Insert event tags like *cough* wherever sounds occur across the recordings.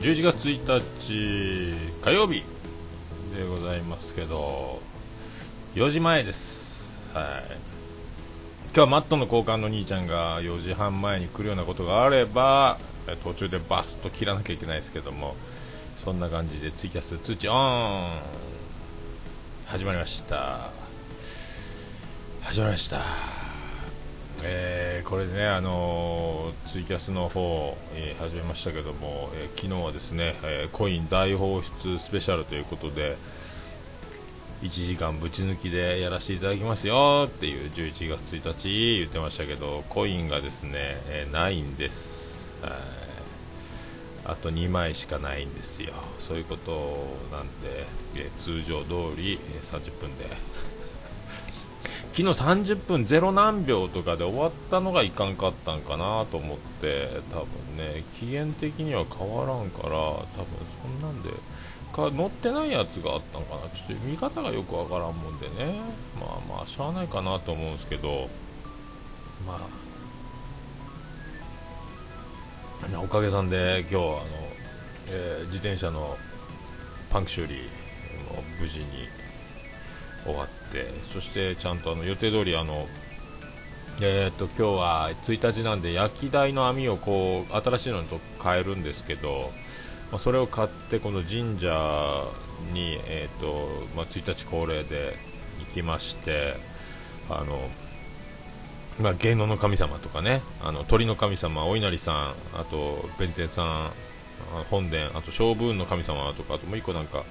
11月1日火曜日でございますけど4時前です。はい。今日はマットの交換の兄ちゃんが4時半前に来るようなことがあれば途中でバスッと切らなきゃいけないですけどもそんな感じでツイキャス通知オン。始まりました。始まりました。えー、これでね、あのー、ツイキャスの方、えー、始めましたけども、え昨日はですね、えコイン大放出スペシャルということで1時間ぶち抜きでやらせていただきますよっていう11月1日言ってましたけどコインがですね、えないんです、あと2枚しかないんですよ。そういうことなんで、え通常通り、え30分で昨日30分0何秒とかで終わったのがいかんかったんかなと思って多分ね期限的には変わらんから多分そんなんでか乗ってないやつがあったんかな。ちょっと見方がよくわからんもんでね。まあまあしゃあないかなと思うんですけど。まあ。おかげさんで今日はあの、えー、自転車のパンク修理無事に終わってそしてちゃんとあの予定通りあのえーと、今日は1日なんで焼き台の網をこう新しいのにと変えるんですけど、まあ、それを買ってこの神社に、えーとまあ、1日恒例で行きましてあの、まあ、芸能の神様とかねあの鳥の神様お稲荷さんあと弁天さん本殿あと勝負運の神様とかあともう1個なんか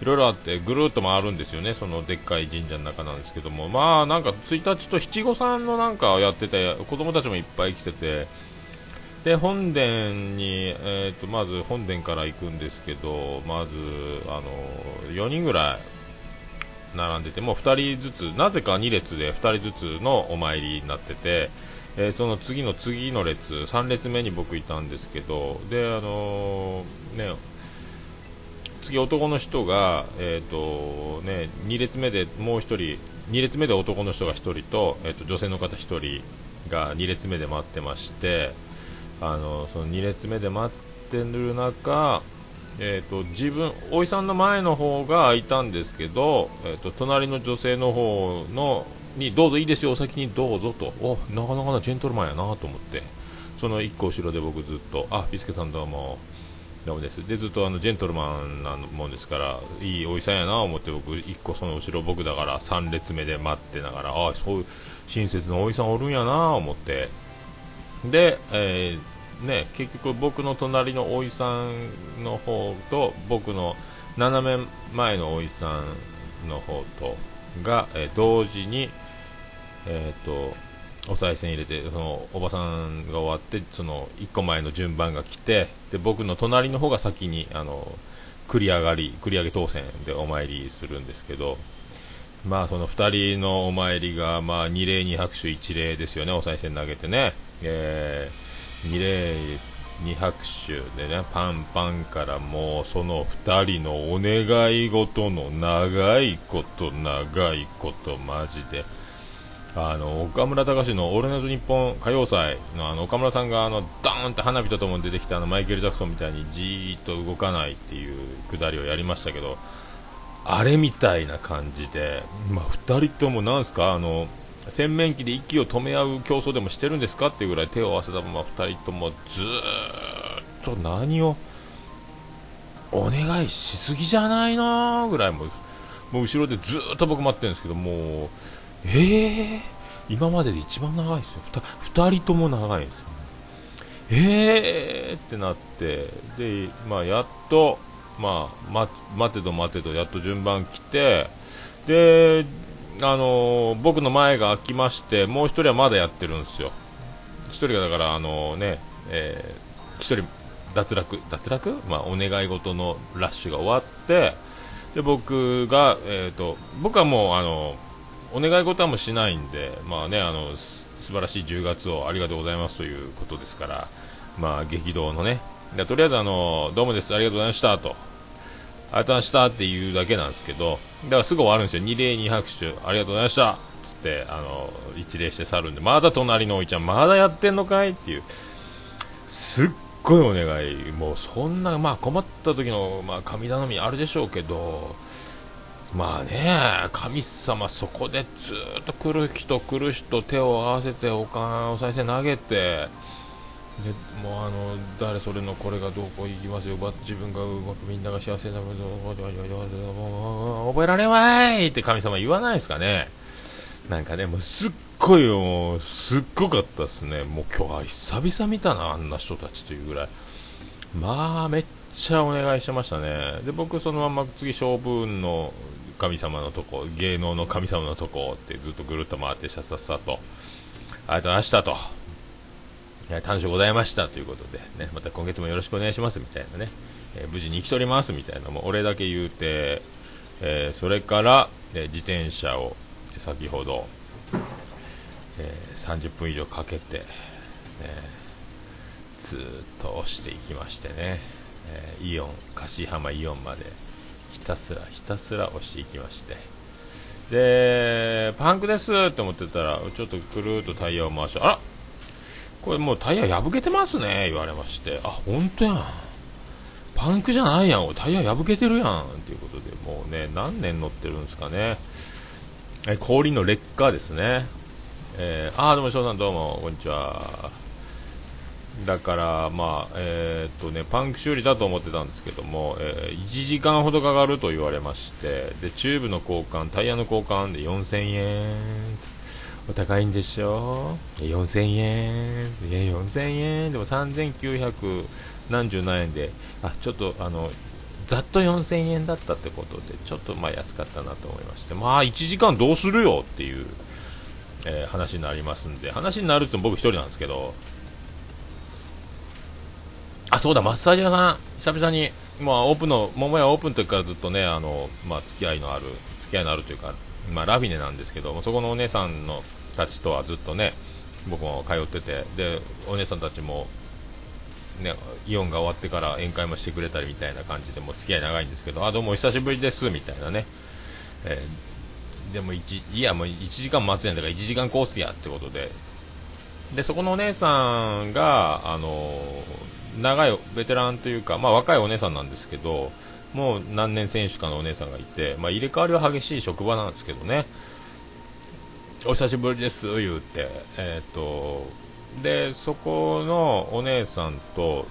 いろいろあってぐるっと回るんですよね、そのでっかい神社の中なんですけども、まあなんか1日と七五三のなんかをやってて、子供たちもいっぱい来てて、で本殿に、えーと、まず本殿から行くんですけど、まずあの4人ぐらい並んでて、もう2人ずつ、なぜか2列で2人ずつのお参りになってて、えー、その次の次の列、3列目に僕いたんですけど、であのー、ね次、男の人が、えーとね、2列目でもう1人2列目で男の人が1人と,、えーと、女性の方1人が2列目で待ってましてあのその2列目で待ってる中、えーと、自分おいさんの前の方が空いたんですけど、えーと、隣の女性の方のにどうぞいいですよ、お先にどうぞとおなかなかなジェントルマンやなと思ってその1個後ろで僕ずっとあビスケさんどうも。ダメです。でずっとあのジェントルマンなもんですからいいおじさんやな思って僕1個その後ろ僕だから3列目で待ってながらああそういう親切なおじさんおるんやな思って。で、えー、ね、結局僕の隣のおじさんの方と僕の斜め前のおじさんの方とが、えー、同時にえっ、ー、とお賽銭入れてそのおばさんが終わってその1個前の順番が来てで僕の隣の方が先にあの繰り上がり繰り上げ当選でお参りするんですけどまあその2人のお参りがまあ2礼2拍手1礼ですよねお賽銭投げてね、えー、2礼2拍手でねパンパンからもうその2人のお願い事の長いこと長いことマジで。あの岡村隆史の「オールナイトニッポン歌謡祭の」あの岡村さんがあのダーンって花火とともに出てきたあのマイケル・ジャクソンみたいにじーっと動かないっていうくだりをやりましたけどあれみたいな感じで、まあ、2人ともなんすか？あの洗面器で息を止め合う競争でもしてるんですか？っていうぐらい手を合わせたまま2人ともずーっと何を？お願いしすぎじゃないのぐらいももう後ろでずっと僕待ってるんですけどもうえー、今までで一番長いですよ。2, 2人とも長いですよえーってなって。で、まあ、やっと、まあ、待待てど待てどやっと順番来て。であのー、僕の前が空きましてもう1人はまだやってるんですよ。1人がだからあのね、えー、1人脱落脱落、まあ、お願い事のラッシュが終わって。で僕が、えーと僕はもうあのーお願い事はもしないんで、まあね、あの素晴らしい10月をありがとうございますということですから、まあ、激動のね、とりあえずあの、どうもです、ありがとうございましたと、ありがとうございましたっていうだけなんですけど、だからすぐ終わるんですよ、2礼2拍手、ありがとうございました。っつって、あの、一礼して去るんで、まだ隣のおいちゃん、まだやってんのかいっていう、すっごいお願い。もうそんなまあ困った時のまあ神頼みあるでしょうけどまあね神様そこでずっと来る人来る人手を合わせてお金お賽銭投げてでもうあの誰それのこれがどうこういきますよ。自分がうまくみんなが幸せなこと覚えられまいって神様言わないですかねなんかねもうすっごいもうすっごかったですねもう今日は久々見たなあんな人たちというぐらいまあめっちゃお願いしましたねで僕そのまま次勝負運の神様のとこ芸能の神様のとこってずっとぐるっと回ってさっさっさとありがとうございましたと。楽しゅうございましたということで、ね、また今月もよろしくお願いしますみたいなね、えー、無事に生きとりますみたいなもう俺だけ言うて、えー、それから、えー、自転車を先ほど、え30分以上かけて、えずっと押していきましてね、えイオン柏浜イオンまでひたすらひたすら押していきまして。でパンクですって思ってたらちょっとくるっとタイヤを回してあらこれもうタイヤ破けてますね言われまして。あ本当やん。パンクじゃないやん。タイヤ破けてるやん。ということでもうね何年乗ってるんですかね。え氷の劣化ですね。えー、あどうも翔さんどうもこんにちは。だからまあえー、っとねパンク修理だと思ってたんですけども、えー、1時間ほどかかると言われましてでチューブの交換タイヤの交換で4000円。お高いんでしょ？4000円。いや4000円。でも3900何十何円で。あちょっとあのざっと4000円だったってことでちょっとまあ安かったなと思いまして。まあ1時間どうするよっていう、えー、話になりますんで。話になるって僕1人なんですけど。あそうだマッサージ屋さん久々にまあオープンの桃屋オープンの時からずっとねあのまあ付き合いのある付き合いのあるというかまあラフィネなんですけどそこのお姉さんのたちとはずっとね僕も通っててでお姉さんたちもね、イオンが終わってから宴会もしてくれたりみたいな感じでも付き合い長いんですけど、あ、どうもお久しぶりですみたいなね、えー、でも1、いや、もう1時間待つやんだから1時間コースやってことで、でそこのお姉さんが、あのー、長いベテランというか、まあ、若いお姉さんなんですけど、もう何年選手かのお姉さんがいて、まあ、入れ替わりは激しい職場なんですけどね、お久しぶりです言うて、えーと、でそこのお姉さんと、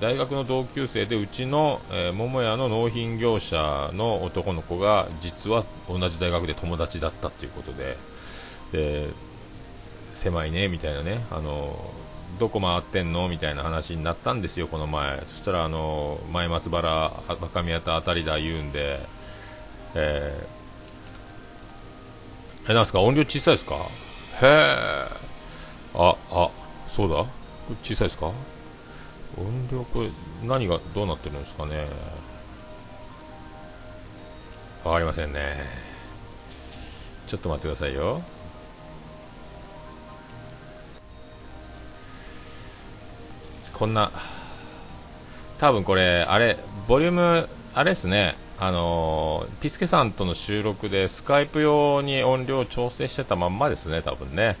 大学の同級生でうちの、えー、桃屋の納品業者の男の子が実は同じ大学で友達だったということでで狭いねみたいなねあのどこ回ってんの？みたいな話になったんですよ、この前。そしたらあの前松原、若宮田あたりだ言うんで、えーえ、なんすか？音量小さいですか？へえ。あ、あ、そうだ。小さいですか？音量これ、何がどうなってるんですかね？わかりませんね。ちょっと待ってくださいよ。こんな、多分これ、あれ、ボリューム、あれですね。あのー、ピスケさんとの収録でスカイプ用に音量調整してたまんまですね、多分ね。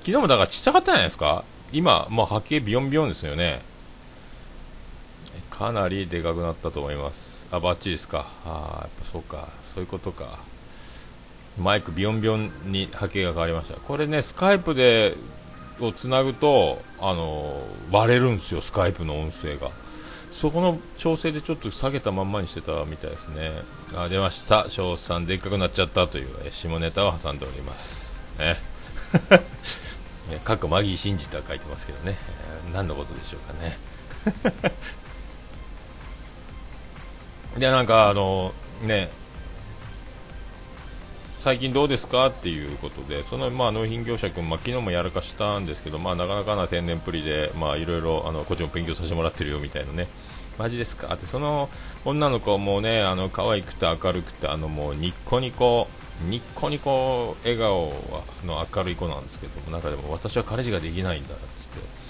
昨日もだからちっちゃかったじゃないですか今、もう波形ビヨンビヨンですよね。かなりでかくなったと思います。あ、バッチリですか。あやっぱそうか。そういうことか。マイクビヨンビヨンに波形が変わりました。これね、スカイプで、をつなぐと、あの、割れるんですよ、スカイプの音声が。そこの調整でちょっと下げたまんまにしてたみたいですね。あ、出ました。翔さんでっかくなっちゃったという下ネタを挟んでおります。ね。*laughs* かっこマギー信じとは書いてますけどね。何のことでしょうかね。*laughs* で、なんかあの、ね、最近どうですかっていうことで、そのまあ納品業者君、まあ、昨日もやらかしたんですけど、まあ、なかなかな天然っぷりで、まあ、いろいろあのこっちも勉強させてもらってるよみたいなね、マジですか？って、その女の子もね、あの可愛くて明るくて、あのもうニッコニコ、ニッコニコ笑顔の明るい子なんですけども、中でも私は彼氏ができないんだっつって。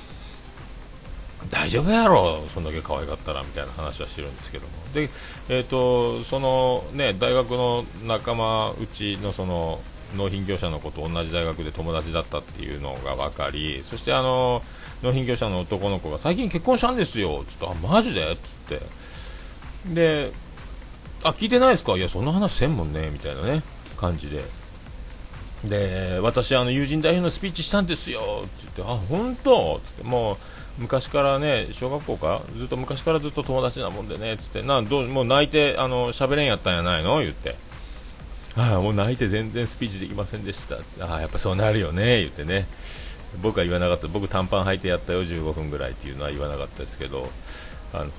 大丈夫やろ、そんだけ可愛かったらみたいな話はしてるんですけども、でえーと、そのね大学の仲間うちのその納品業者の子と同じ大学で友達だったっていうのが分かりそしてあの納品業者の男の子が最近結婚したんですよつってあマジで？っつって。であ聞いてないですか？いやそんな話せんもんねみたいなね感じで。で私あの友人代表のスピーチしたんですよって言ってあ本当？つってもう昔からね小学校かずっと昔からずっと友達なもんでねつってなどうもう泣いてあの喋れんやったんやないの？言って。ああもう泣いて全然スピーチできませんでした。つってああやっぱそうなるよね。言ってね。僕は言わなかった。僕短パン履いてやったよ15分ぐらいっていうのは言わなかったですけどあの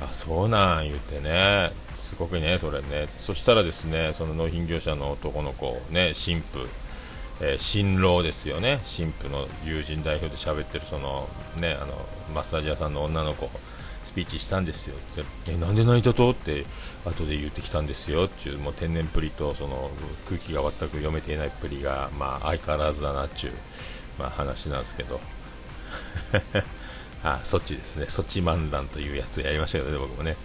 あそうなん言ってね。すごくねそれね。そしたらですねその納品業者の男の子ね新婦えー、新郎ですよね。新婦の友人代表で喋ってるそのねあのマッサージ屋さんの女の子スピーチしたんですよ。ってえなんで泣いたと？って後で言ってきたんですよ。っていうもう天然プリとその空気が全く読めていないプリがまあ相変わらずだなっちゅうまあ話なんですけど。あそっちですね、そっち漫談というやつやりましたけどね、僕もね。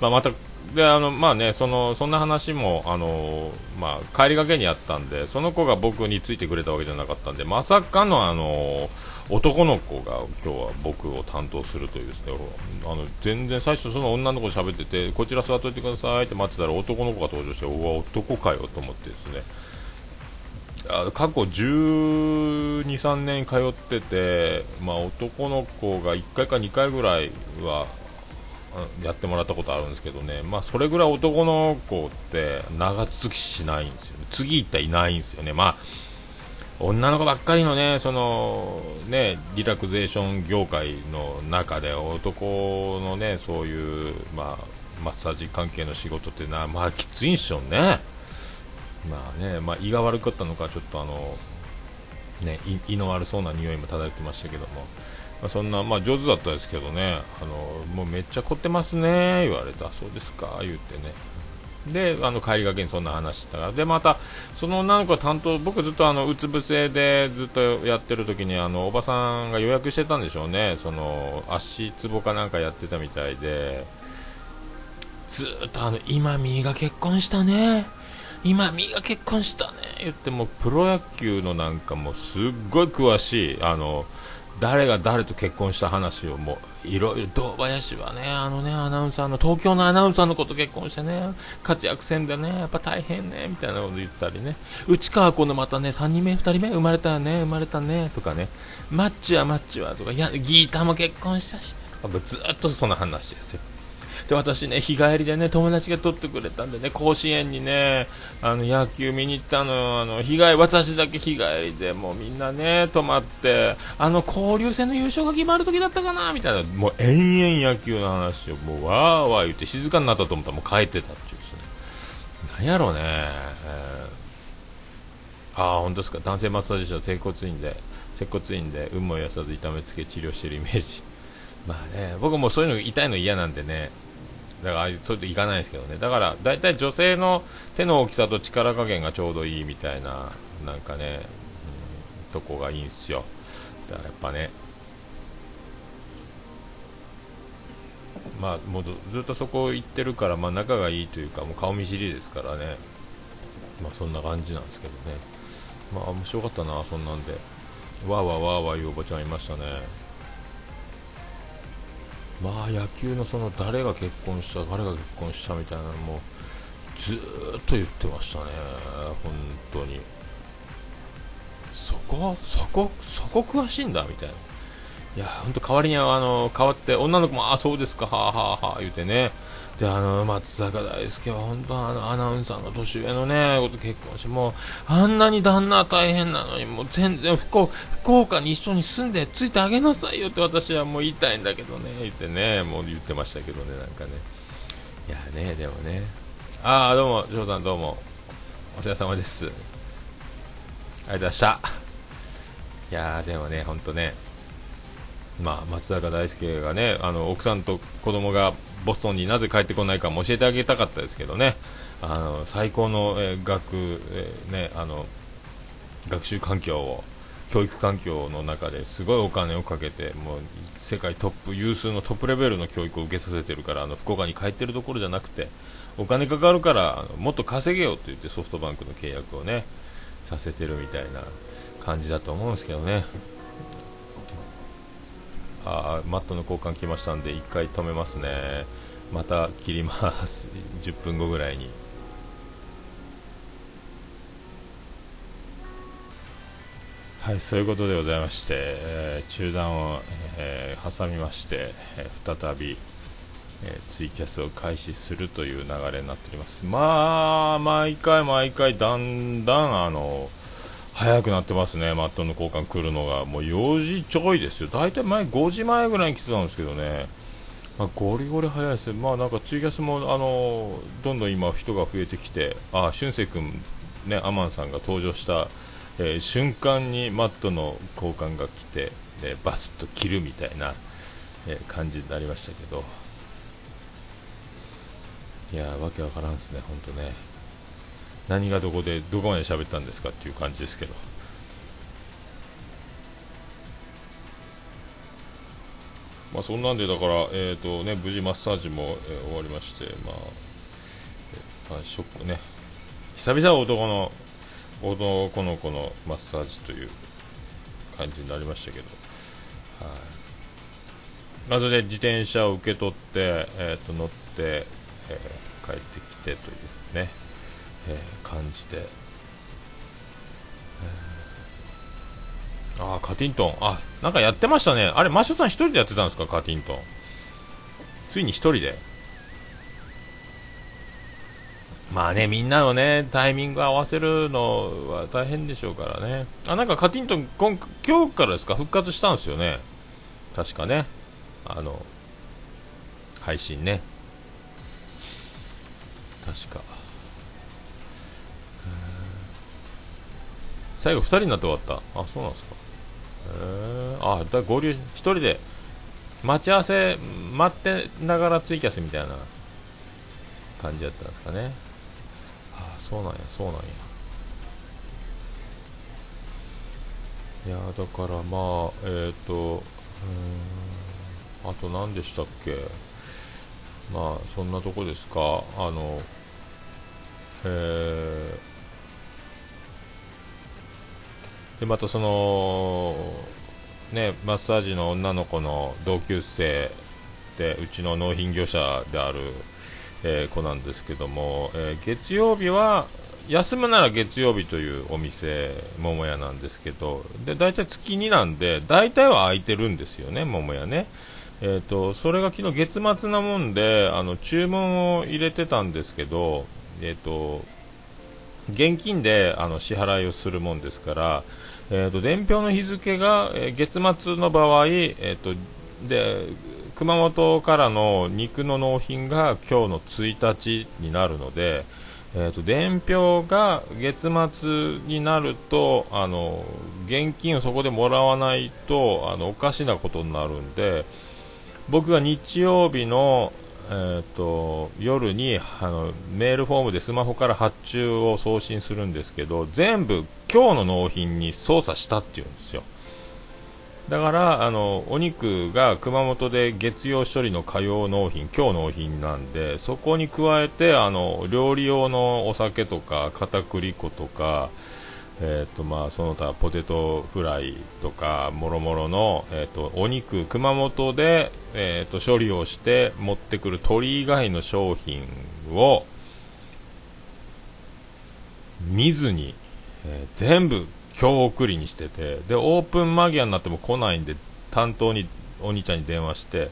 まあ、また、であのまあね、そのそんな話もあの、まあ、帰りがけにあったんで、その子が僕についてくれたわけじゃなかったんで、まさかのあの男の子が今日は僕を担当するというですね、あの全然最初、その女の子と喋ってて、こちら座っといてくださいって待ってたら、男の子が登場して、おわ、男かよと思ってですね。過去12、3年通ってて、まあ、男の子が1回か2回ぐらいはやってもらったことあるんですけどね、まあ、それぐらい男の子って長続きしないんですよ、ね、次行ったらいないんですよね、まあ、女の子ばっかりのねそのねリラクゼーション業界の中で男のねそういう、まあ、マッサージ関係の仕事ってな、まあ、きついんでしょうね。まあね、まあ、胃が悪かったのか、ちょっとあの、ね、胃の悪そうな匂いも漂ってましたけども、まあ、そんな、まあ、上手だったですけどね、あのもうめっちゃ凝ってますね、言われた、そうですか、言ってね。で、あの帰りがけにそんな話したから、で、また、その女の子は担当、僕ずっとあの、うつ伏せでずっとやってる時に、あの、おばさんが予約してたんでしょうね、その、足つぼかなんかやってたみたいで、ずっとあの、今、みが結婚したね。今、みが結婚したね。言ってもプロ野球のなんかもうすっごい詳しいあの誰が誰と結婚した話をもういろいろ堂林はねあのねアナウンサーの東京のアナウンサーの子と結婚してね活躍せんでねやっぱ大変ねみたいなこと言ったりね。内川君のまたね3人目2人目生まれたね生まれたねとかね。マッチはマッチはとかいやギータも結婚したしね。とかずっとその話ですよ。で、私ね、日帰りでね、友達が撮ってくれたんでね、甲子園にね、あの、野球見に行ったの、あの、日帰、私だけ日帰りで、もうみんなね、泊まって、あの、交流戦の優勝が決まる時だったかな、みたいな、もう延々野球の話を、もうわーわー言って静かになったと思ったらもう帰ってたっていうですね。なんやろうね、えー、あ、本当ですか、男性マッサージ師は整骨院で、接骨院で、運もやさず痛めつけ治療してるイメージ。まあね、僕もそういうの痛いの嫌なんでね、だからそれといかないですけどね。だから大体女性の手の大きさと力加減がちょうどいいみたいななんかね、うん、とこがいいんすよ。だからやっぱね。まあもうずっとそこ行ってるから、まあ、仲がいいというかもう顔見知りですからね。まあそんな感じなんですけどね。まあ面白かったなそんなんで。わーわーわーわーいうおばちゃんいましたね。まあ野球のその誰が結婚した誰が結婚したみたいなのもずっと言ってましたね。本当に。そこそこそこ詳しいんだみたいな。いや本当代わりにあの変わって女の子もあそうですかはあはあはあ言うてね。であの松坂大輔は本当あのアナウンサーの年上のねこと結婚してもうあんなに旦那大変なのにもう全然福福岡に一緒に住んでついてあげなさいよって私はもう言いたいんだけどね言ってねもう言ってましたけどねなんかね。いやねでもね。ああどうも翔さんどうも。お世話様です。ありがとうございました。いやでもね本当ね。まあ、松坂大輔がねあの奥さんと子供がボストンになぜ帰ってこないかも教えてあげたかったですけどね。あの最高の、えー、学、えー、ね、あの学習環境を教育環境の中ですごいお金をかけてもう世界トップ有数のトップレベルの教育を受けさせてるからあの福岡に帰ってるところじゃなくてお金かかるからもっと稼げよって言ってソフトバンクの契約をねさせてるみたいな感じだと思うんですけどね。あマットの交換来ましたんで1回止めますね。また切ります。*laughs* 10分後ぐらいに。はいそういうことでございまして、えー、中断を、えー、挟みまして、えー、再び、えツイキャスを開始するという流れになっております。まあ毎回毎回だんだんあの早くなってますね。マットの交換来るのが。もう4時ちょいですよ。大体前5時前ぐらいに来てたんですけどね。まあ、ゴリゴリ早いです、まあなんかツイキャスもあのどんどん今、人が増えてきて、ああ俊く君、ね、アマンさんが登場した、えー、瞬間にマットの交換が来て、えバスッと切るみたいな、えー、感じになりましたけど、いやわけわからんですね、本当ね。何がどこでどこまで喋ったんですかっていう感じですけど。まあ、そんなんでだから、えーとね、無事マッサージも、えー、終わりまして、まあ、まあ、ショックね。久々男の男の子のマッサージという感じになりましたけど、はい、まずね自転車を受け取って、えーと、乗って、えー、帰ってきてというね、えー、感じで。えーああ、カティントン。あ、なんかやってましたね。あれ、マッシュさん一人でやってたんですか、カティントン。ついに一人で。まあね、みんなのね、タイミング合わせるのは大変でしょうからね。あ、なんかカティントン、今今日からですか、復活したんですよね。確かね。あの、配信ね。確か。最後2人になって終わった。あ、そうなんですか。へ。えあだ合流1人で待ち合わせ待ってながらツイキャスみたいな感じだったんですかね。ああそうなんやそうなんや。いやだからまあえっ、ー、とあと何でしたっけ。まあそんなとこですか。あのえーでまたそのねマッサージの女の子の同級生でうちの納品業者である、えー、子なんですけども、えー、月曜日は休むなら月曜日というお店桃屋なんですけどで大体月2なんで大体は空いてるんですよね桃屋ね。えーと、それが昨日月末なもんであの注文を入れてたんですけど、えーと現金であの支払いをするもんですから、えーと、伝票の日付が、え、月末の場合、えーと、で熊本からの肉の納品が今日の1日になるので、えーと、伝票が月末になるとあの現金をそこでもらわないとあのおかしなことになるんで僕が日曜日の、えーと、夜にあのメールフォームでスマホから発注を送信するんですけど全部今日の納品に操作したっていうんですよ。だからあのお肉が熊本で月曜処理の火曜納品今日納品なんでそこに加えてあの料理用のお酒とか片栗粉とかえーとまあ、その他ポテトフライとかもろもろの、えーと、お肉熊本で、えーと、処理をして持ってくる鳥以外の商品を見ずに、えー、全部今日送りにしててでオープン間際になっても来ないんで担当にお兄ちゃんに電話して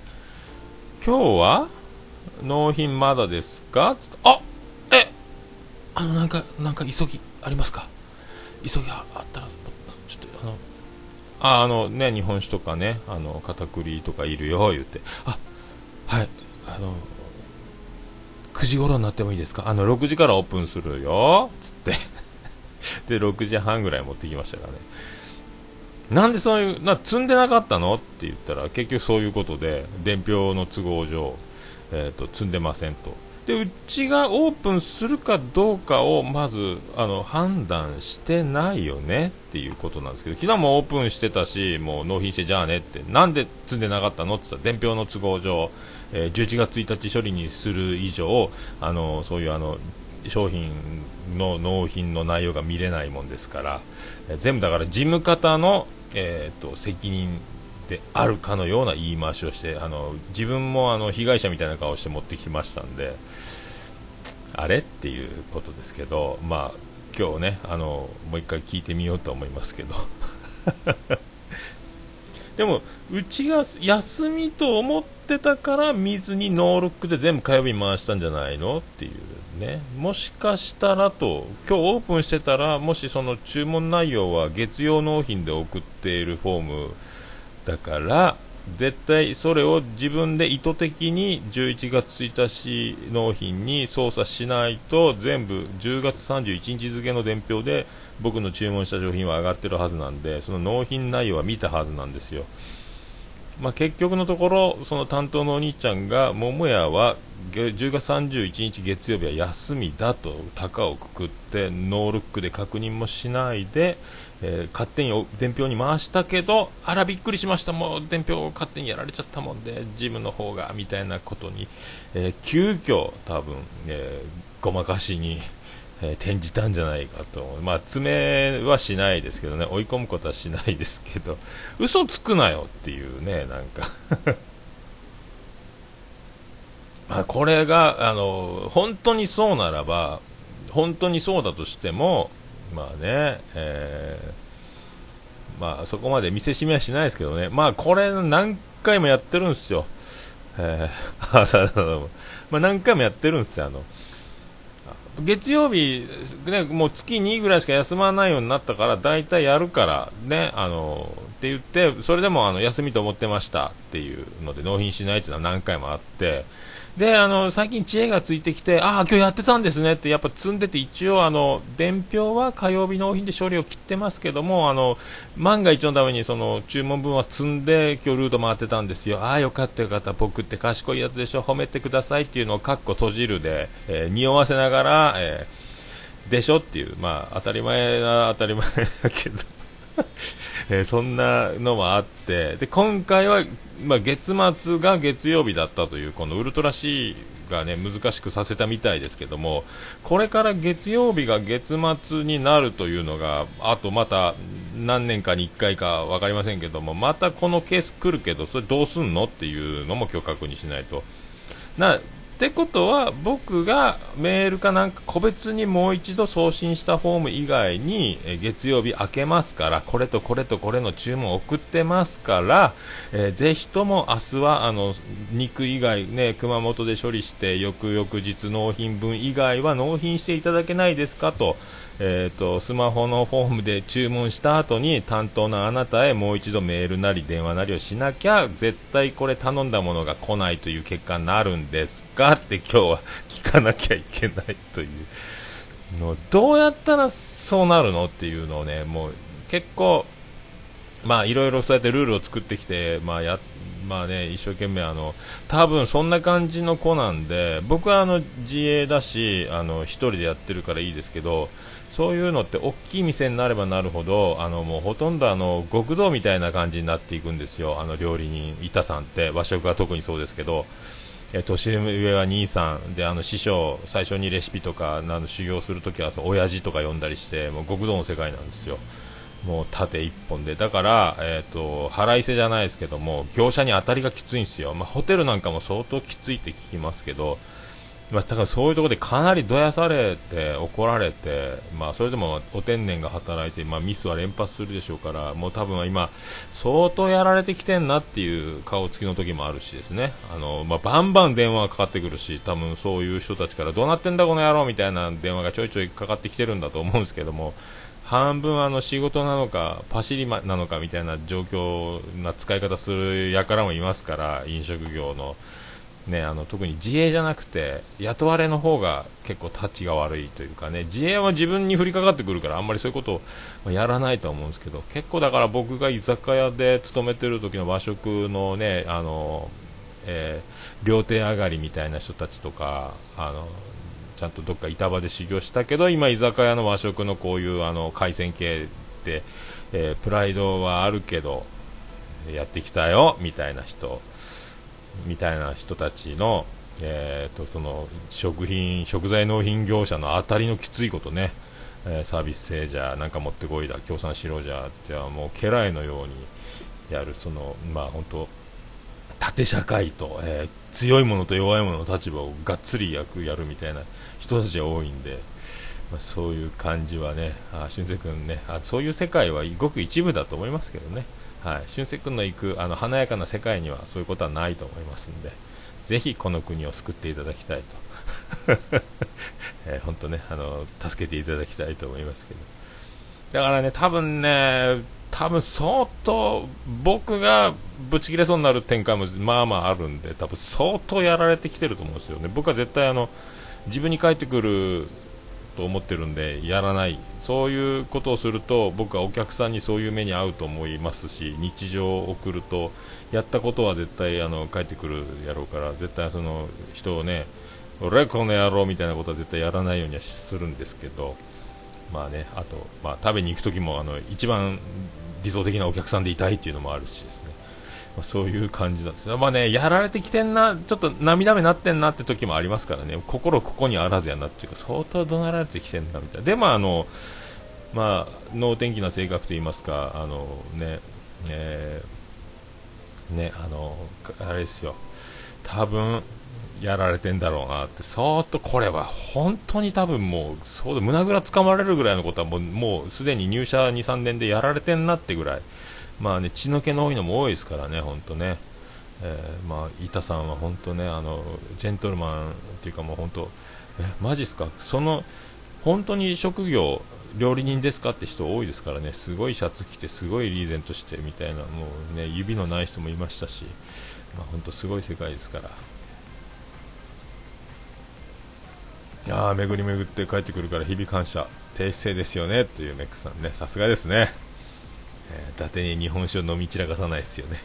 今日は納品まだですか？つってあえあのなんかなんか急ぎありますか？急ぎあったらちょっとあのああのね日本酒とかねあの片栗とかいるよ言ってあはいあの9時頃になってもいいですか？あの6時からオープンするよつって。で6時半ぐらい持ってきましたからね。なんでそういうな積んでなかったの？って言ったら結局そういうことで伝票の都合上、えーと、積んでませんと。でうちがオープンするかどうかをまずあの判断してないよねっていうことなんですけど昨日もオープンしてたしもう納品してじゃあねってなんで積んでなかったの？って言ったら伝票の都合上、えー、11月1日処理にする以上あのそういうあの商品の納品の内容が見れないもんですから、え、全部だから事務方の、えーと責任であるかのような言い回しをしてあの自分もあの被害者みたいな顔して持ってきましたんであれっていうことですけどまあ今日ねあのもう一回聞いてみようと思いますけど。*laughs* でもうちが休みと思ってたから見ずにノールックで全部火曜日に回したんじゃないのっていう。ねもしかしたらと今日オープンしてたらもしその注文内容は月曜納品で送っているフォームだから絶対それを自分で意図的に11月1日納品に操作しないと全部10月31日付の伝票で僕の注文した商品は上がってるはずなんでその納品内容は見たはずなんですよ。まあ、結局のところ、その担当のお兄ちゃんが、桃屋は10月31日月曜日は休みだと、高をくくって、ノールックで確認もしないで、えー、勝手に伝票に回したけど、あらびっくりしました、もう伝票を勝手にやられちゃったもんで、ジムの方がみたいなことに、えー、急遽多分、えー、ごまかしに、えー、転じたんじゃないかと、まあ、詰めはしないですけどね、追い込むことはしないですけど、*laughs* 嘘つくなよっていうね、なんか。*laughs* まあ、これがあの本当にそうならば、本当にそうだとしても、まあね、えー、まあそこまで見せしめはしないですけどね、まあこれ何回もやってるんですよ。えー、*laughs* まあ何回もやってるんですよ、あの、月曜日、ね、もう月2ぐらいしか休まないようになったから、大体やるから、ね、あの、って言って、それでもあの休みと思ってましたっていうので納品しないっていうのは何回もあって、で、あの、最近知恵がついてきて、ああ、今日やってたんですねって、やっぱ積んでて、一応、あの、伝票は火曜日納品で処理を切ってますけども、あの、万が一のために、その、注文分は積んで、今日ルート回ってたんですよ。ああ、よかったよかった、僕って賢いやつでしょ、褒めてくださいっていうのを、かっこ閉じるで、えー、匂わせながら、えー、でしょっていう、まあ、当たり前な、当たり前だけど。*laughs* え、そんなのもあってで今回は、まあ、月末が月曜日だったというこのウルトラ C がね難しくさせたみたいですけどもこれから月曜日が月末になるというのがあとまた何年かに1回か分かりませんけどもまたこのケース来るけどそれどうすんのっていうのも今日確認しないと。なってことは僕がメールかなんか個別にもう一度送信したフォーム以外に月曜日開けますからこれとこれとこれの注文送ってますから、えー、ぜひとも明日はあの肉以外、ね、熊本で処理して翌々日納品分以外は納品していただけないですかとえーと、スマホのフォームで注文した後に担当のあなたへもう一度メールなり電話なりをしなきゃ絶対これ頼んだものが来ないという結果になるんですかって今日は聞かなきゃいけないというのどうやったらそうなるのっていうのをねもう結構まあいろいろそうやってルールを作ってきて、まあやまあね、一生懸命あの、多分そんな感じの子なんで、僕はあの自営だし、あの一人でやってるからいいですけど、そういうのって大きい店になればなるほどあのもうほとんどあの極道みたいな感じになっていくんですよ、あの料理人、板さんって和食は特にそうですけど。え年上は兄さん。であの師匠、最初にレシピとかの修行するときはその親父とか呼んだりしてもう極道の世界なんですよ、もう縦1本で。だから、えーと、払いせじゃないですけども業者に当たりがきついんですよ、まあ、ホテルなんかも相当きついって聞きますけどまあ、だからそういうところでかなりどやされて怒られて、まあ、それでもお天然が働いて、まあ、ミスは連発するでしょうからもう多分今、相当やられてきてんなっていう顔つきの時もあるしですねあの、まあ、バンバン電話がかかってくるし多分そういう人たちからどうなってんだこの野郎みたいな電話がちょいちょいかかってきてるんだと思うんですけども半分あの仕事なのかパシリなのかみたいな状況な使い方する輩もいますから飲食業の。ね、あの特に自営じゃなくて雇われの方が結構タチが悪いというかね自営は自分に降りかかってくるからあんまりそういうことをやらないと思うんですけど結構だから僕が居酒屋で勤めてる時の和食のねあの、えー、料亭上がりみたいな人たちとかあのちゃんとどっか板場で修行したけど今居酒屋の和食のこういうあの海鮮系って、えー、プライドはあるけどやってきたよみたいな人みたいな人たちのえーと、その食品食材納品業者の当たりのきついことね、えー、サービス制じゃなんか持ってこいだ協賛しろじゃってはもう家来のようにやるそのまあ本当縦社会と、えー、強いものと弱いものの立場をがっつり役やるみたいな人たちが多いんで、まあ、そういう感じはねあ俊介君ねあそういう世界はごく一部だと思いますけどね。はい、俊介君の行くあの華やかな世界にはそういうことはないと思いますんで。ぜひこの国を救っていただきたいと、*laughs* えー、本当ねあの助けていただきたいと思いますけど。だからね多分ね多分相当僕がブチ切れそうになる展開もまあまああるんで多分相当やられてきてると思うんですよね。僕は絶対あの自分に返ってくると思ってるんでやらない。そういうことをすると僕はお客さんにそういう目に遭うと思いますし日常を送るとやったことは絶対あの帰ってくるやろうから絶対その人をね俺この野郎みたいなことは絶対やらないようにはするんですけどまあねあと、まあ、食べに行く時もあの一番理想的なお客さんでいたいっていうのもあるしですね。まあ、そういう感じなんですまあね、やられてきてんな、ちょっと涙目なってんなって時もありますからね、心ここにあらずやなっていうか、相当怒鳴られてきてんなみたいな。で、まあ、あの、まあ、能天気な性格といいますか、あのね、えー、ね、あの、あれですよ、多分、やられてんだろうなって、そーっとこれは本当に多分もう、そう胸ぐらつかまれるぐらいのことはもう、もうすでに入社2、3年でやられてんなってぐらい、まあね、血の気の多いのも多いですからね、本当ね。えー、まあ、板さんは本当ね、あの、ジェントルマンっていうかもう本当、え、マジっすか？その、本当に職業、料理人ですかって人多いですからね、すごいシャツ着て、すごいリーゼントしてみたいな、もうね、指のない人もいましたし、まあ、本当すごい世界ですから。ああ、巡り巡って帰ってくるから日々感謝、低姿勢ですよね、というメックさんね、さすがですね。えー、伊達に日本酒を飲み散らかさないですよね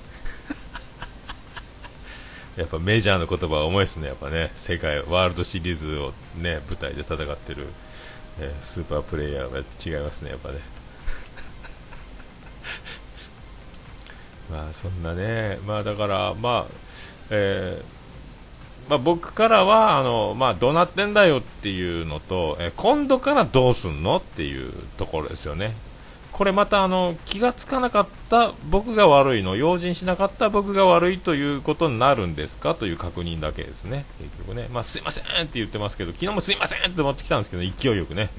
*laughs* やっぱメジャーの言葉は重いですね、やっぱね、世界、ワールドシリーズをね、舞台で戦ってる、えー、スーパープレイヤーは違いますね、やっぱね。*laughs* まあそんなね、まあだから、まあ、えー、まあ、僕からはあの、まあ、どうなってんだよっていうのと、え今度からどうすんのっていうところですよね。これまたあの気がつかなかった僕が悪いの用心しなかった僕が悪いということになるんですかという確認だけですね。結局ね、まあ、すいませんって言ってますけど昨日もすいませんって持ってきたんですけど勢いよくね。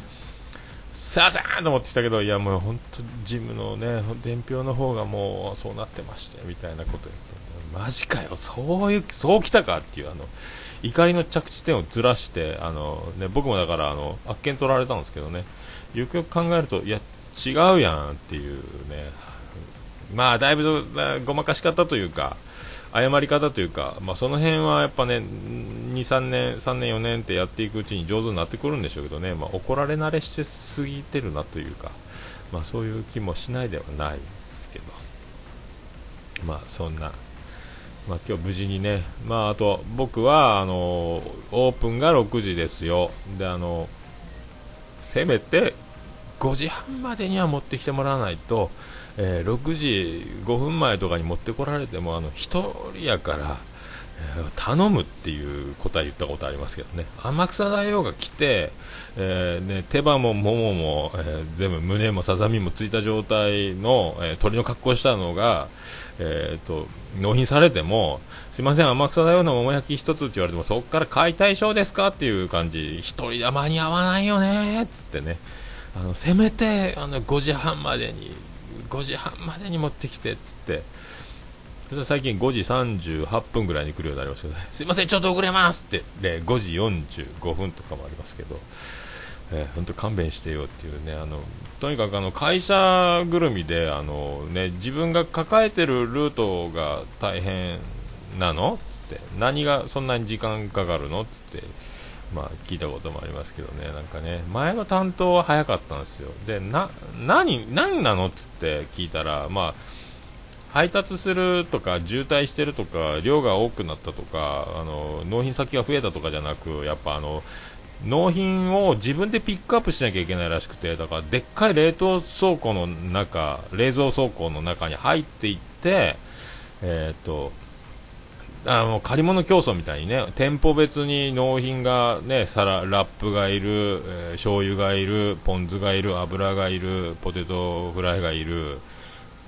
すいませんと思ってきたけどいやもう本当ジムのね伝票の方がもうそうなってましてみたいなこと言ってマジかよそういうそうきたかっていうあの怒りの着地点をずらしてあの、ね、僕もだからあのあっけん取られたんですけどね。よくよく考えるといや違うやんっていうね、まあ、だいぶごまかし方というか、謝り方というか、まあ、その辺はやっぱね、2、3年、3年、4年ってやっていくうちに上手になってくるんでしょうけどね、まあ、怒られ慣れしてすぎてるなというか、まあ、そういう気もしないではないですけど、まあ、そんな、まあ、今日無事にね、まあ、あと僕はあのオープンが6時ですよ、であのせめて5時半までには持ってきてもらわないと、えー、6時5分前とかに持ってこられてもあの1人やから、えー、頼むっていう答え言ったことありますけどね。天草大王が来て、えー、ね、手羽もももも、えー、全部胸もさざみもついた状態の、え鳥の格好したのが、えーと、納品されてもすいません天草大王の桃焼き1つって言われてもそこから解体ショーですかっていう感じ。1人では間に合わないよねっつってね。あのせめてあの5時半までに5時半までに持ってきてっつって。そしたら最近5時38分ぐらいに来るようになりましたけど、すいません、ちょっと遅れますって、ね、5時45分とかもありますけど、えー、本当勘弁してよっていうね、あのとにかくあの会社ぐるみであの、ね、自分が抱えてるルートが大変なのつって。何がそんなに時間かかるのつって。まあ、聞いたこともありますけどね、なんかね、前の担当は早かったんですよ。で、な、何、何なのっつって聞いたら、まあ、配達するとか渋滞してるとか量が多くなったとかあの納品先が増えたとかじゃなくやっぱあの納品を自分でピックアップしなきゃいけないらしくてだからでっかい冷凍倉庫の中冷蔵倉庫の中に入っていってえー、っとあの借り物競争みたいにね店舗別に納品がねサララップがいる、えー、醤油がいるポン酢がいる油がいるポテトフライがいる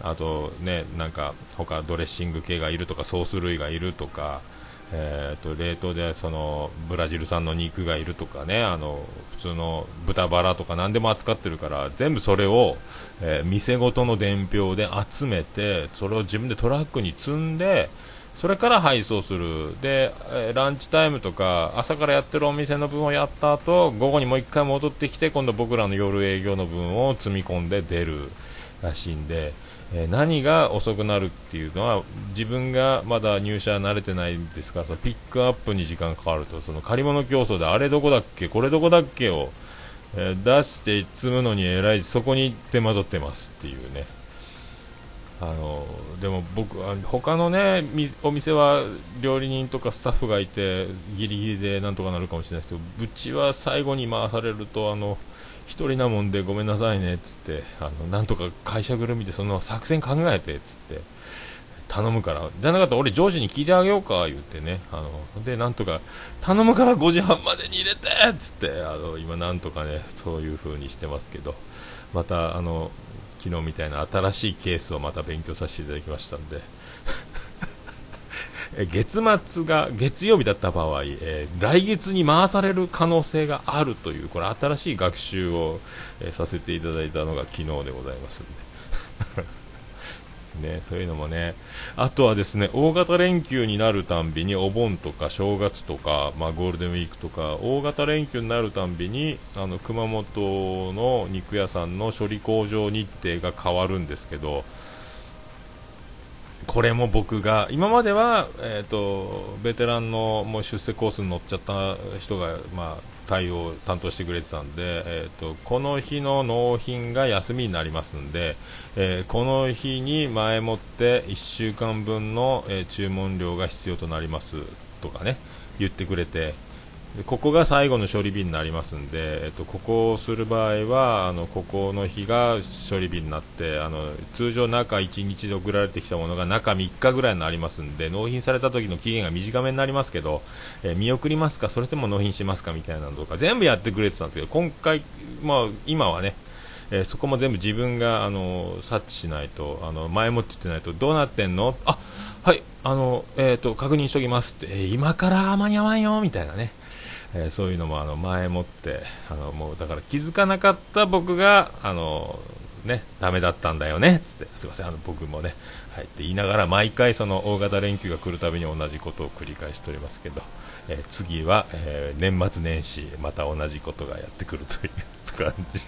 あとねなんか他ドレッシング系がいるとかソース類がいるとかえーと、冷凍でそのブラジル産の肉がいるとかねあの普通の豚バラとか何でも扱ってるから全部それを、えー、店ごとの伝票で集めてそれを自分でトラックに積んでそれから配送するで、ランチタイムとか朝からやってるお店の分をやった後午後にもう1回戻ってきて今度僕らの夜営業の分を積み込んで出るらしいんで。え何が遅くなるっていうのは自分がまだ入社慣れてないですからそのピックアップに時間かかるとその借り物競争であれどこだっけこれどこだっけを、えー、出して積むのにえらいそこに手間取ってますっていうねあのでも僕他のねお店は料理人とかスタッフがいてギリギリでなんとかなるかもしれないですけどうちは最後に回されるとあの1人なもんでごめんなさいねっつってあのなんとか会社ぐるみでその作戦考えてっつって頼むからじゃなかったら俺上司に聞いてあげようか言ってねあのでなんとか頼むから5時半までに入れてっつってあの今なんとかねそういう風にしてますけどまたあの昨日みたいな新しいケースをまた勉強させていただきましたんで。*laughs* 月末が月曜日だった場合、えー、来月に回される可能性があるというこれ新しい学習を、えー、させていただいたのが昨日でございますんで。ね、そういうのもね、あとはですね大型連休になるたんびにお盆とか正月とか、まあ、ゴールデンウィークとか大型連休になるたんびにあの熊本の肉屋さんの処理工場日程が変わるんですけどこれも僕が今までは、えーと、ベテランのもう出世コースに乗っちゃった人が、まあ、対応担当してくれてたんで、えーと、この日の納品が休みになりますんで、えー、この日に前もって1週間分の、えー、注文量が必要となりますとかね言ってくれてでここが最後の処理日になりますんで、えっと、ここをする場合はあのここの日が処理日になってあの通常中1日で送られてきたものが中3日ぐらいになりますんで納品された時の期限が短めになりますけど、えー、見送りますかそれとも納品しますかみたいなのとか全部やってくれてたんですけど今回、まあ、今はねえー、そこも全部自分があの察知しないとあの前もって言ってないとどうなってんの？あはいあの、えーと、確認しておきますって、えー、今から間に合わんよみたいなね。えー、そういうのもあの前もってあのもうだから気づかなかった僕があのねダメだったんだよねつってすいませんあの僕もねはいって言いながら毎回その大型連休が来るたびに同じことを繰り返しておりますけど、えー、次は、えー、年末年始また同じことがやってくるという感じ。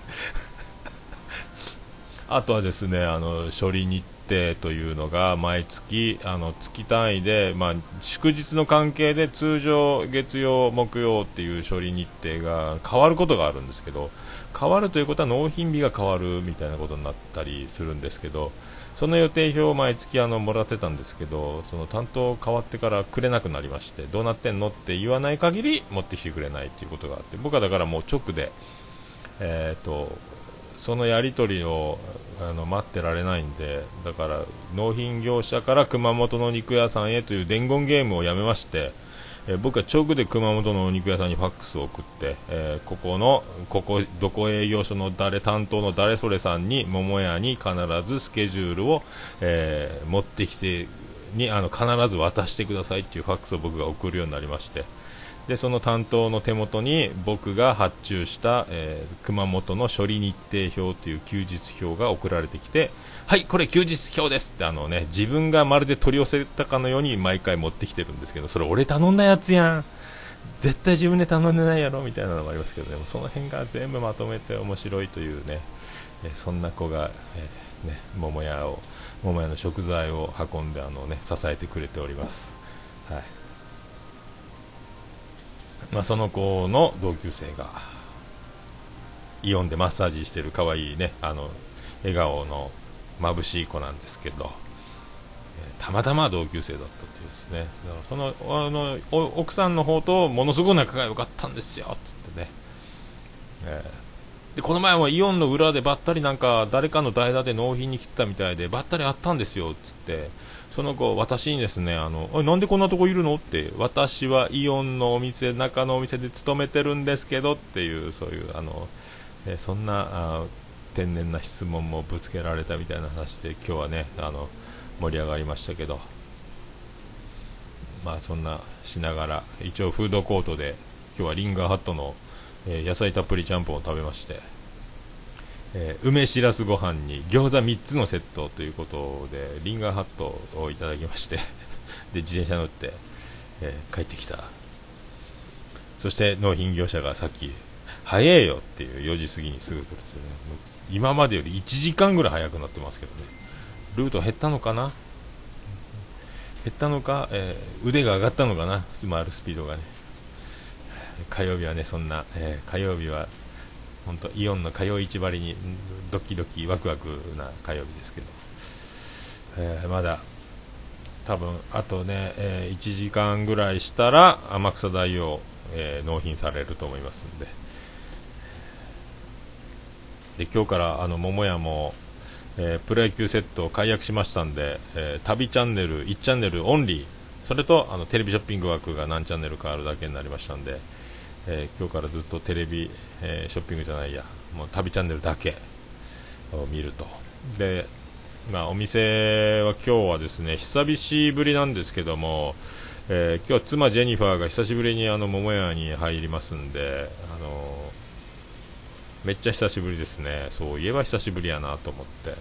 あとはですねあの処理日程というのが毎月あの月単位で、まあ、祝日の関係で通常月曜、木曜っていう処理日程が変わることがあるんですけど変わるということは納品日が変わるみたいなことになったりするんですけどその予定表を毎月あのもらってたんですけどその担当変わってからくれなくなりましてどうなってんのって言わない限り持ってきてくれないということがあって僕はだからもう直で、えーとそのやり取りをあの待ってられないんでだから納品業者から熊本の肉屋さんへという伝言ゲームをやめまして、えー、僕は直で熊本のお肉屋さんにファックスを送って、えー、ここのここどこ営業所の誰担当の誰それさんに桃屋に必ずスケジュールを、えー、持ってきてにあの必ず渡してくださいっていうファックスを僕が送るようになりまして。でその担当の手元に僕が発注した、えー、熊本の処理日程表という休日表が送られてきてはいこれ休日表ですってあのね自分がまるで取り寄せたかのように毎回持ってきてるんですけどそれ俺頼んだやつやん絶対自分で頼んでないやろみたいなのもありますけどでもその辺が全部まとめて面白いというね、えー、そんな子が、えー、ね、桃屋を桃屋の食材を運んであの、ね、支えてくれております。はいまあ、その子の同級生がイオンでマッサージしてる可愛いねあの笑顔の眩しい子なんですけどたまたま同級生だったっていうですね。だからそのあの奥さんの方とものすごく仲が良かったんですよっつってね、えー、でこの前もイオンの裏でばったりなんか誰かの代打で納品に来てたみたいでばったり会ったんですよっつって。その子、私にですね、あの、なんでこんなとこいるの？って、私はイオンのお店、中のお店で勤めてるんですけどっていう、そういう、あの、えそんな天然な質問もぶつけられたみたいな話で、今日はね、あの、盛り上がりましたけど、まあそんなしながら、一応フードコートで、今日はリンガーハットの、えー、野菜たっぷりちゃんぽんを食べまして、えー、梅しらすご飯に餃子3つのセットということでリンガーハットをいただきまして *laughs* で自転車乗って、えー、帰ってきた。そして納品業者がさっき早えよっていう4時過ぎにすぐ来るというね。今までより1時間ぐらい早くなってますけどね。ルート減ったのかな？減ったのか、えー、腕が上がったのかな？回るスピードがね。火曜日はねそんな、えー、火曜日は本当イオンの火曜市張りにドキドキワクワクな火曜日ですけど、えー、まだ多分あとね、えー、1時間ぐらいしたら天草大王、えー、納品されると思いますんで。で今日からあの桃屋も、えー、プロ野球セットを解約しましたんで、えー、旅チャンネル1チャンネルオンリー。それとあのテレビショッピング枠が何チャンネル変わるだけになりましたんで、えー、今日からずっとテレビ、えー、ショッピングじゃないやもう旅チャンネルだけを見ると。で、まあ、お店は今日はですね久しぶりなんですけども、えー、今日は妻ジェニファーが久しぶりにあの桃屋に入りますんで、あのめっちゃ久しぶりですね。そういえば久しぶりやなと思って、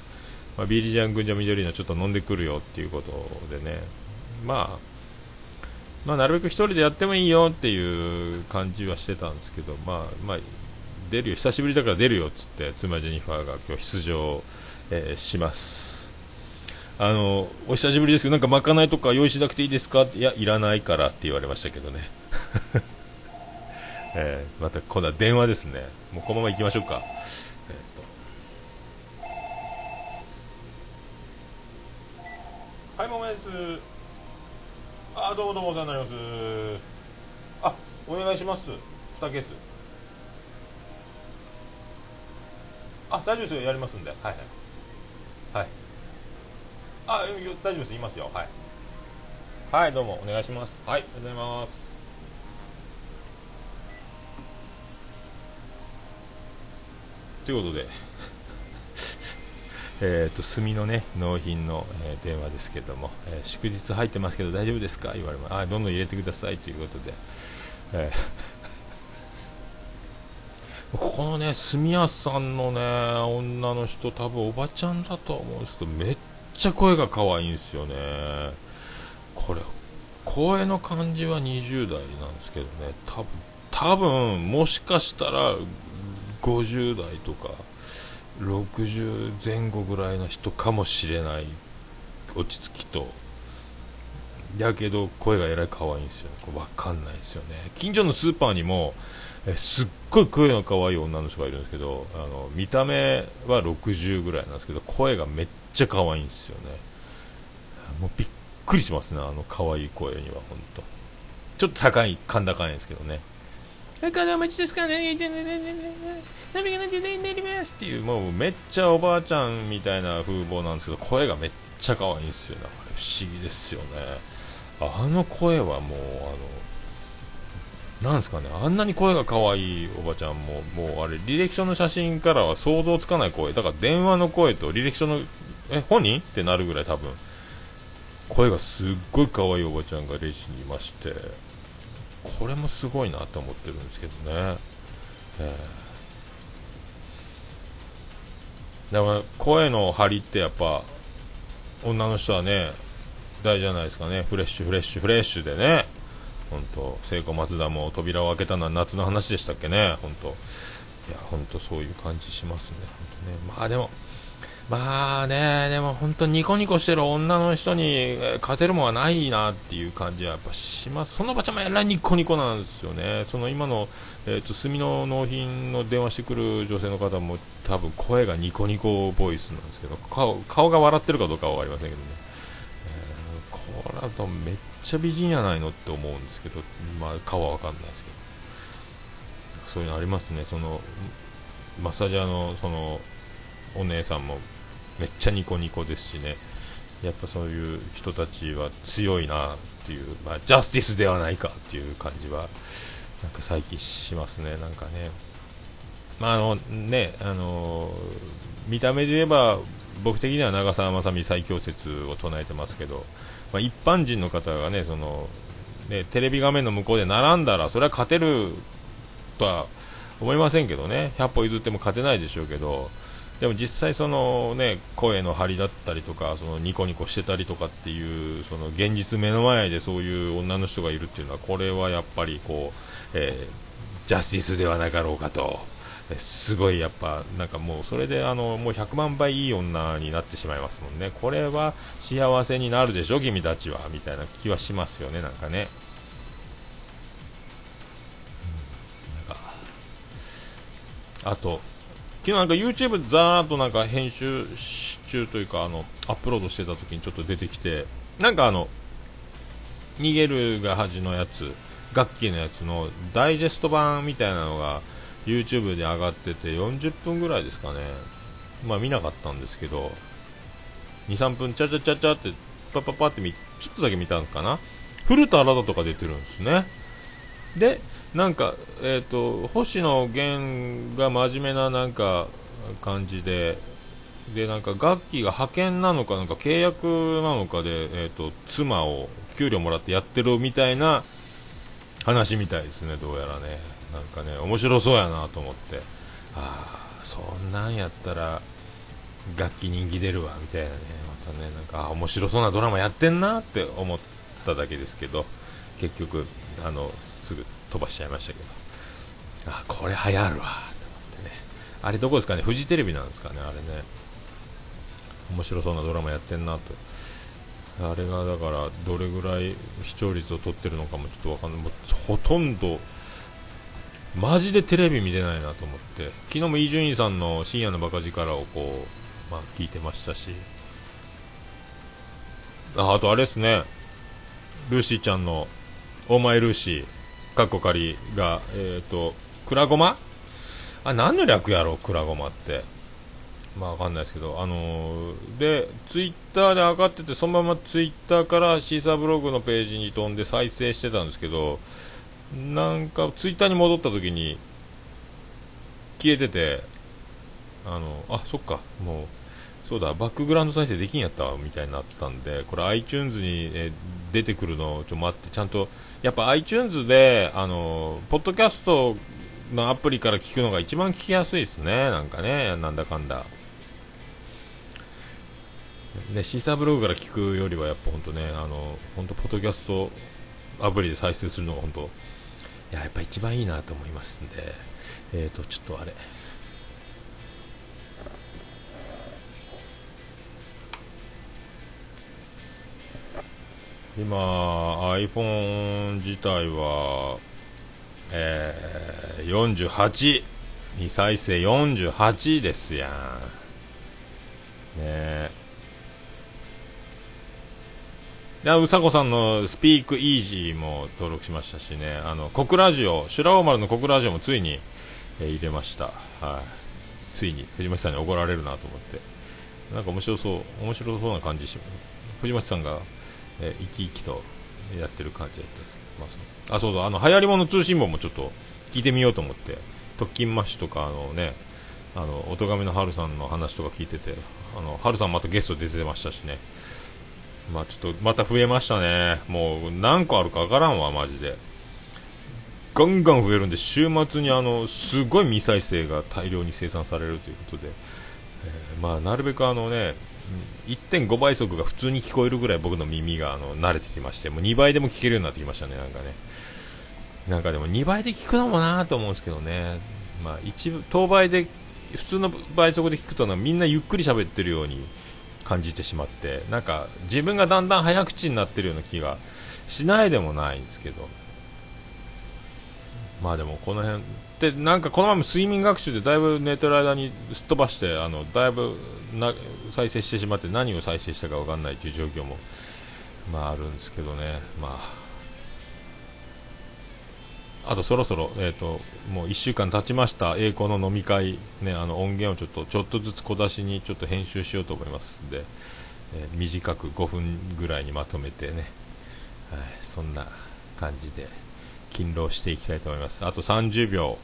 まあ、ビリジャン軍女緑のちょっと飲んでくるよっていうことでね。まあまあ、なるべく1人でやってもいいよっていう感じはしてたんですけど、まあ、まあ、出るよ、久しぶりだから出るよっつって、妻ジェニファーが今日出場、えー、します。あの、お久しぶりですけど、なんかまかないとか用意しなくていいですか？いや、いらないからって言われましたけどね。*laughs* えー、また今度は電話ですね。もうこのまま行きましょうか。はい、もめです。あどうもどうもお世話になります。あお願いします。2ケース。あ大丈夫ですよ。やりますんで。はい。はい。はいあ大丈夫です。言いますよ。はい。はいどうもお願いします。はいありがとうございます。ということでえーと、炭のね納品の、えー、電話ですけども、えー、祝日入ってますけど大丈夫ですか？言われます。あどんどん入れてくださいということで、えー、*laughs* ここのね炭屋さんのね女の人多分おばちゃんだと思うんですけどめっちゃ声が可愛いんですよね。これ声の感じは20代なんですけどね。多分多分もしかしたら50代とか。60前後ぐらいの人かもしれない落ち着きと。やけど声がえらい可愛いんですよね。これ分かんないですよね。近所のスーパーにもえすっごい声の可愛い女の人がいるんですけどあの見た目は60ぐらいなんですけど声がめっちゃ可愛いんですよね。もうびっくりしますねあの可愛い声には本当ちょっと高い甲高いんですけどね。金持ちですかね、何が何でなりますっていう、もうめっちゃおばあちゃんみたいな風貌なんですけど、声がめっちゃ可愛いんですよね。不思議ですよね。あの声はもう、あの、なんですかね、あんなに声が可愛いおばちゃんも、もうあれ、履歴書の写真からは想像つかない声。だから電話の声と履歴書の、え、本人ってなるぐらい多分、声がすっごい可愛いおばちゃんがレジにいまして、これもすごいなと思ってるんですけどね、えー、だから声の張りってやっぱ女の人はね大事じゃないですかね。フレッシュフレッシュフレッシュでね。本当聖子松田も扉を開けたのは夏の話でしたっけね。本当。いや本当そういう感じしますね。本当ね。まあでもまあね、でも本当ニコニコしてる女の人に勝てるもんはないなっていう感じはやっぱします。そのばちゃまえらいニコニコなんですよね。その今の、えっ、ー、と、炭の納品の電話してくる女性の方も多分声がニコニコボイスなんですけど、顔顔が笑ってるかどうかは分かりませんけどね。えそれは多分めっちゃ美人やないのって思うんですけど、まあ、顔は分かんないですけどそういうのありますねそのマッサージャーのそのお姉さんもめっちゃニコニコですしね。やっぱそういう人たちは強いなっていう、まあ、ジャスティスではないかっていう感じはなんか再起しますね。なんかね。まああのねあの見た目で言えば僕的には長澤まさみ最強説を唱えてますけど、まあ、一般人の方がねそのねテレビ画面の向こうで並んだらそれは勝てるとは思いませんけどね。100歩譲っても勝てないでしょうけどでも実際そのね声の張りだったりとかそのニコニコしてたりとかっていうその現実目の前でそういう女の人がいるっていうのはこれはやっぱりこう、えー、ジャスティスではなかろうかと。すごいやっぱなんかもうそれであのもう100万倍いい女になってしまいますもんね。これは幸せになるでしょ君たちはみたいな気はしますよねなんかね。あと昨日なんか YouTube ざーっとなんか編集中というかあのアップロードしてた時にちょっと出てきてなんかあの逃げるが恥のやつ楽器のやつのダイジェスト版みたいなのが YouTube で上がってて40分ぐらいですかね。まあ見なかったんですけど23分ちゃちゃちゃちゃってパッパッパってちょっとだけ見たんかな。古田新太とか出てるんですね。でなんか、えーと、星野源が真面目ななんか感じででなんか楽器が派遣なのかなんか契約なのかで、えーと、妻を給料もらってやってるみたいな話みたいですね、どうやらね、なんかね面白そうやなと思って、ああ、そんなんやったら楽器人気出るわみたいなね、またね、なんか面白そうなドラマやってんなって思っただけですけど、結局、あのすぐ飛ばしちゃいましたけど。あこれ流行るわ。と思ってね。あれどこですかね？フジテレビなんですかね？あれね。面白そうなドラマやってんなと。あれがだからどれぐらい視聴率を取ってるのかもちょっとわかんない。もうほとんどマジでテレビ見てないなと思って。昨日も伊集院さんの深夜のバカ力をこう、まあ、聞いてましたし。ああとあれですね。ルーシーちゃんの「オーマイルーシー」かっこ仮が、えっ、ー、と、くらごまあ、何の略やろ、くらごまって。まあわかんないですけど、あのー、で、ツイッターで上がってて、そのままツイッターからシーサーブログのページに飛んで再生してたんですけど、なんかツイッターに戻った時に消えてて、あの、あ、そっか、もう、そうだ、バックグラウンド再生できんやった、みたいになったんで、これ iTunes に、え出てくるのをちょっと待って、ちゃんとやっぱ iTunes で、あの、ポッドキャストのアプリから聞くのが一番聞きやすいですね。なんかね、なんだかんだ。ね、シーサーブログから聞くよりはやっぱ本当ね、あの、本当ポッドキャストアプリで再生するのが本当、いや、やっぱ一番いいなと思いますんで、えっ、ー、と、ちょっとあれ、今 iPhone 自体は、えー、48未再生48ですやん。ねでうさこさんのスピークイージーも登録しましたしね。あの小倉ラジオ修羅王丸の小倉ラジオもついに、えー、入れました。はい。ついに藤巻さんに怒られるなと思って。なんか面白そう面白そうな感じし藤巻さんがえー、生き生きとやってる感じだったです、まあ、あそうそう。あの流行り物通信簿もちょっと聞いてみようと思って。特勤マッシュとかあのねあの音亀の春さんの話とか聞いててあの春さんまたゲスト出てましたしね。まあちょっとまた増えましたね。もう何個あるかわからんわマジで。ガンガン増えるんで週末にあのすごい未再生が大量に生産されるということで、えー、まあなるべくあのね1.5倍速が普通に聞こえるぐらい僕の耳があの慣れてきましてもう2倍でも聞けるようになってきましたねなんかね。なんかでも2倍で聞くのもなと思うんですけどね。まあ一部当倍で普通の倍速で聞くとみんなゆっくり喋ってるように感じてしまってなんか自分がだんだん早口になってるような気がしないでもないんですけど。まあでもこの辺でなんかこのまま睡眠学習でだいぶ寝てる間にすっ飛ばしてあのだいぶな再生してしまって何を再生したか分かんないという状況もまああるんですけどね。まああとそろそろ、えーと、もう1週間経ちました。栄光の飲み会、ね、あの音源をちょっとちょっとずつ小出しにちょっと編集しようと思いますんで、えー、短く5分ぐらいにまとめてね、はい、そんな感じで。勤労していきたいと思います。あと30秒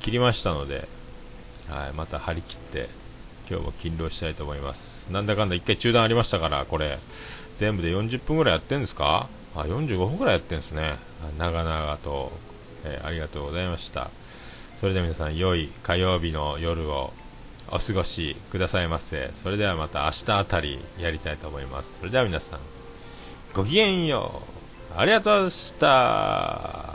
切りましたので、はい、また張り切って今日も勤労したいと思います。なんだかんだ1回中断ありましたからこれ全部で40分ぐらいやってんですか？あ45分ぐらいやってんですね。長々と、えー、ありがとうございました。それでは皆さん良い火曜日の夜をお過ごしくださいませ。それではまた明日あたりやりたいと思います。それでは皆さんごきげんよう。ありがとうございました。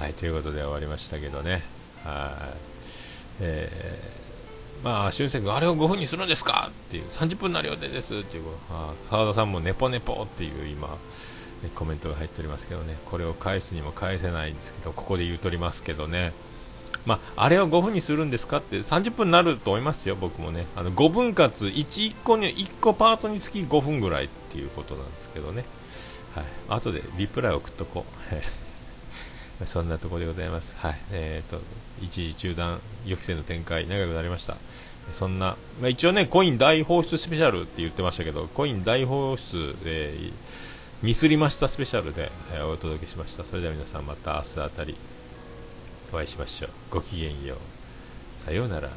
はい、ということで終わりましたけどね。はい。えー、まあ、俊介君、あれを5分にするんですか？っていう、30分になる予定ですっていう、澤田さんもネポネポっていう今、コメントが入っておりますけどね、これを返すにも返せないんですけど、ここで言うとりますけどね。まあ、あれを5分にするんですかって30分になると思いますよ、僕もね。あの5分割1、1個に、1個パートにつき5分ぐらいっていうことなんですけどね。はい。後でリプライ送っとこう。そんなところでございます。はい。えっ、ー、と、一時中断、予期せぬ展開、長くなりました。そんな、まあ、一応ね、コイン大放出スペシャルって言ってましたけど、コイン大放出、えー、ミスりましたスペシャルで、えー、お届けしました。それでは皆さんまた明日あたりお会いしましょう。ごきげんよう。さようなら。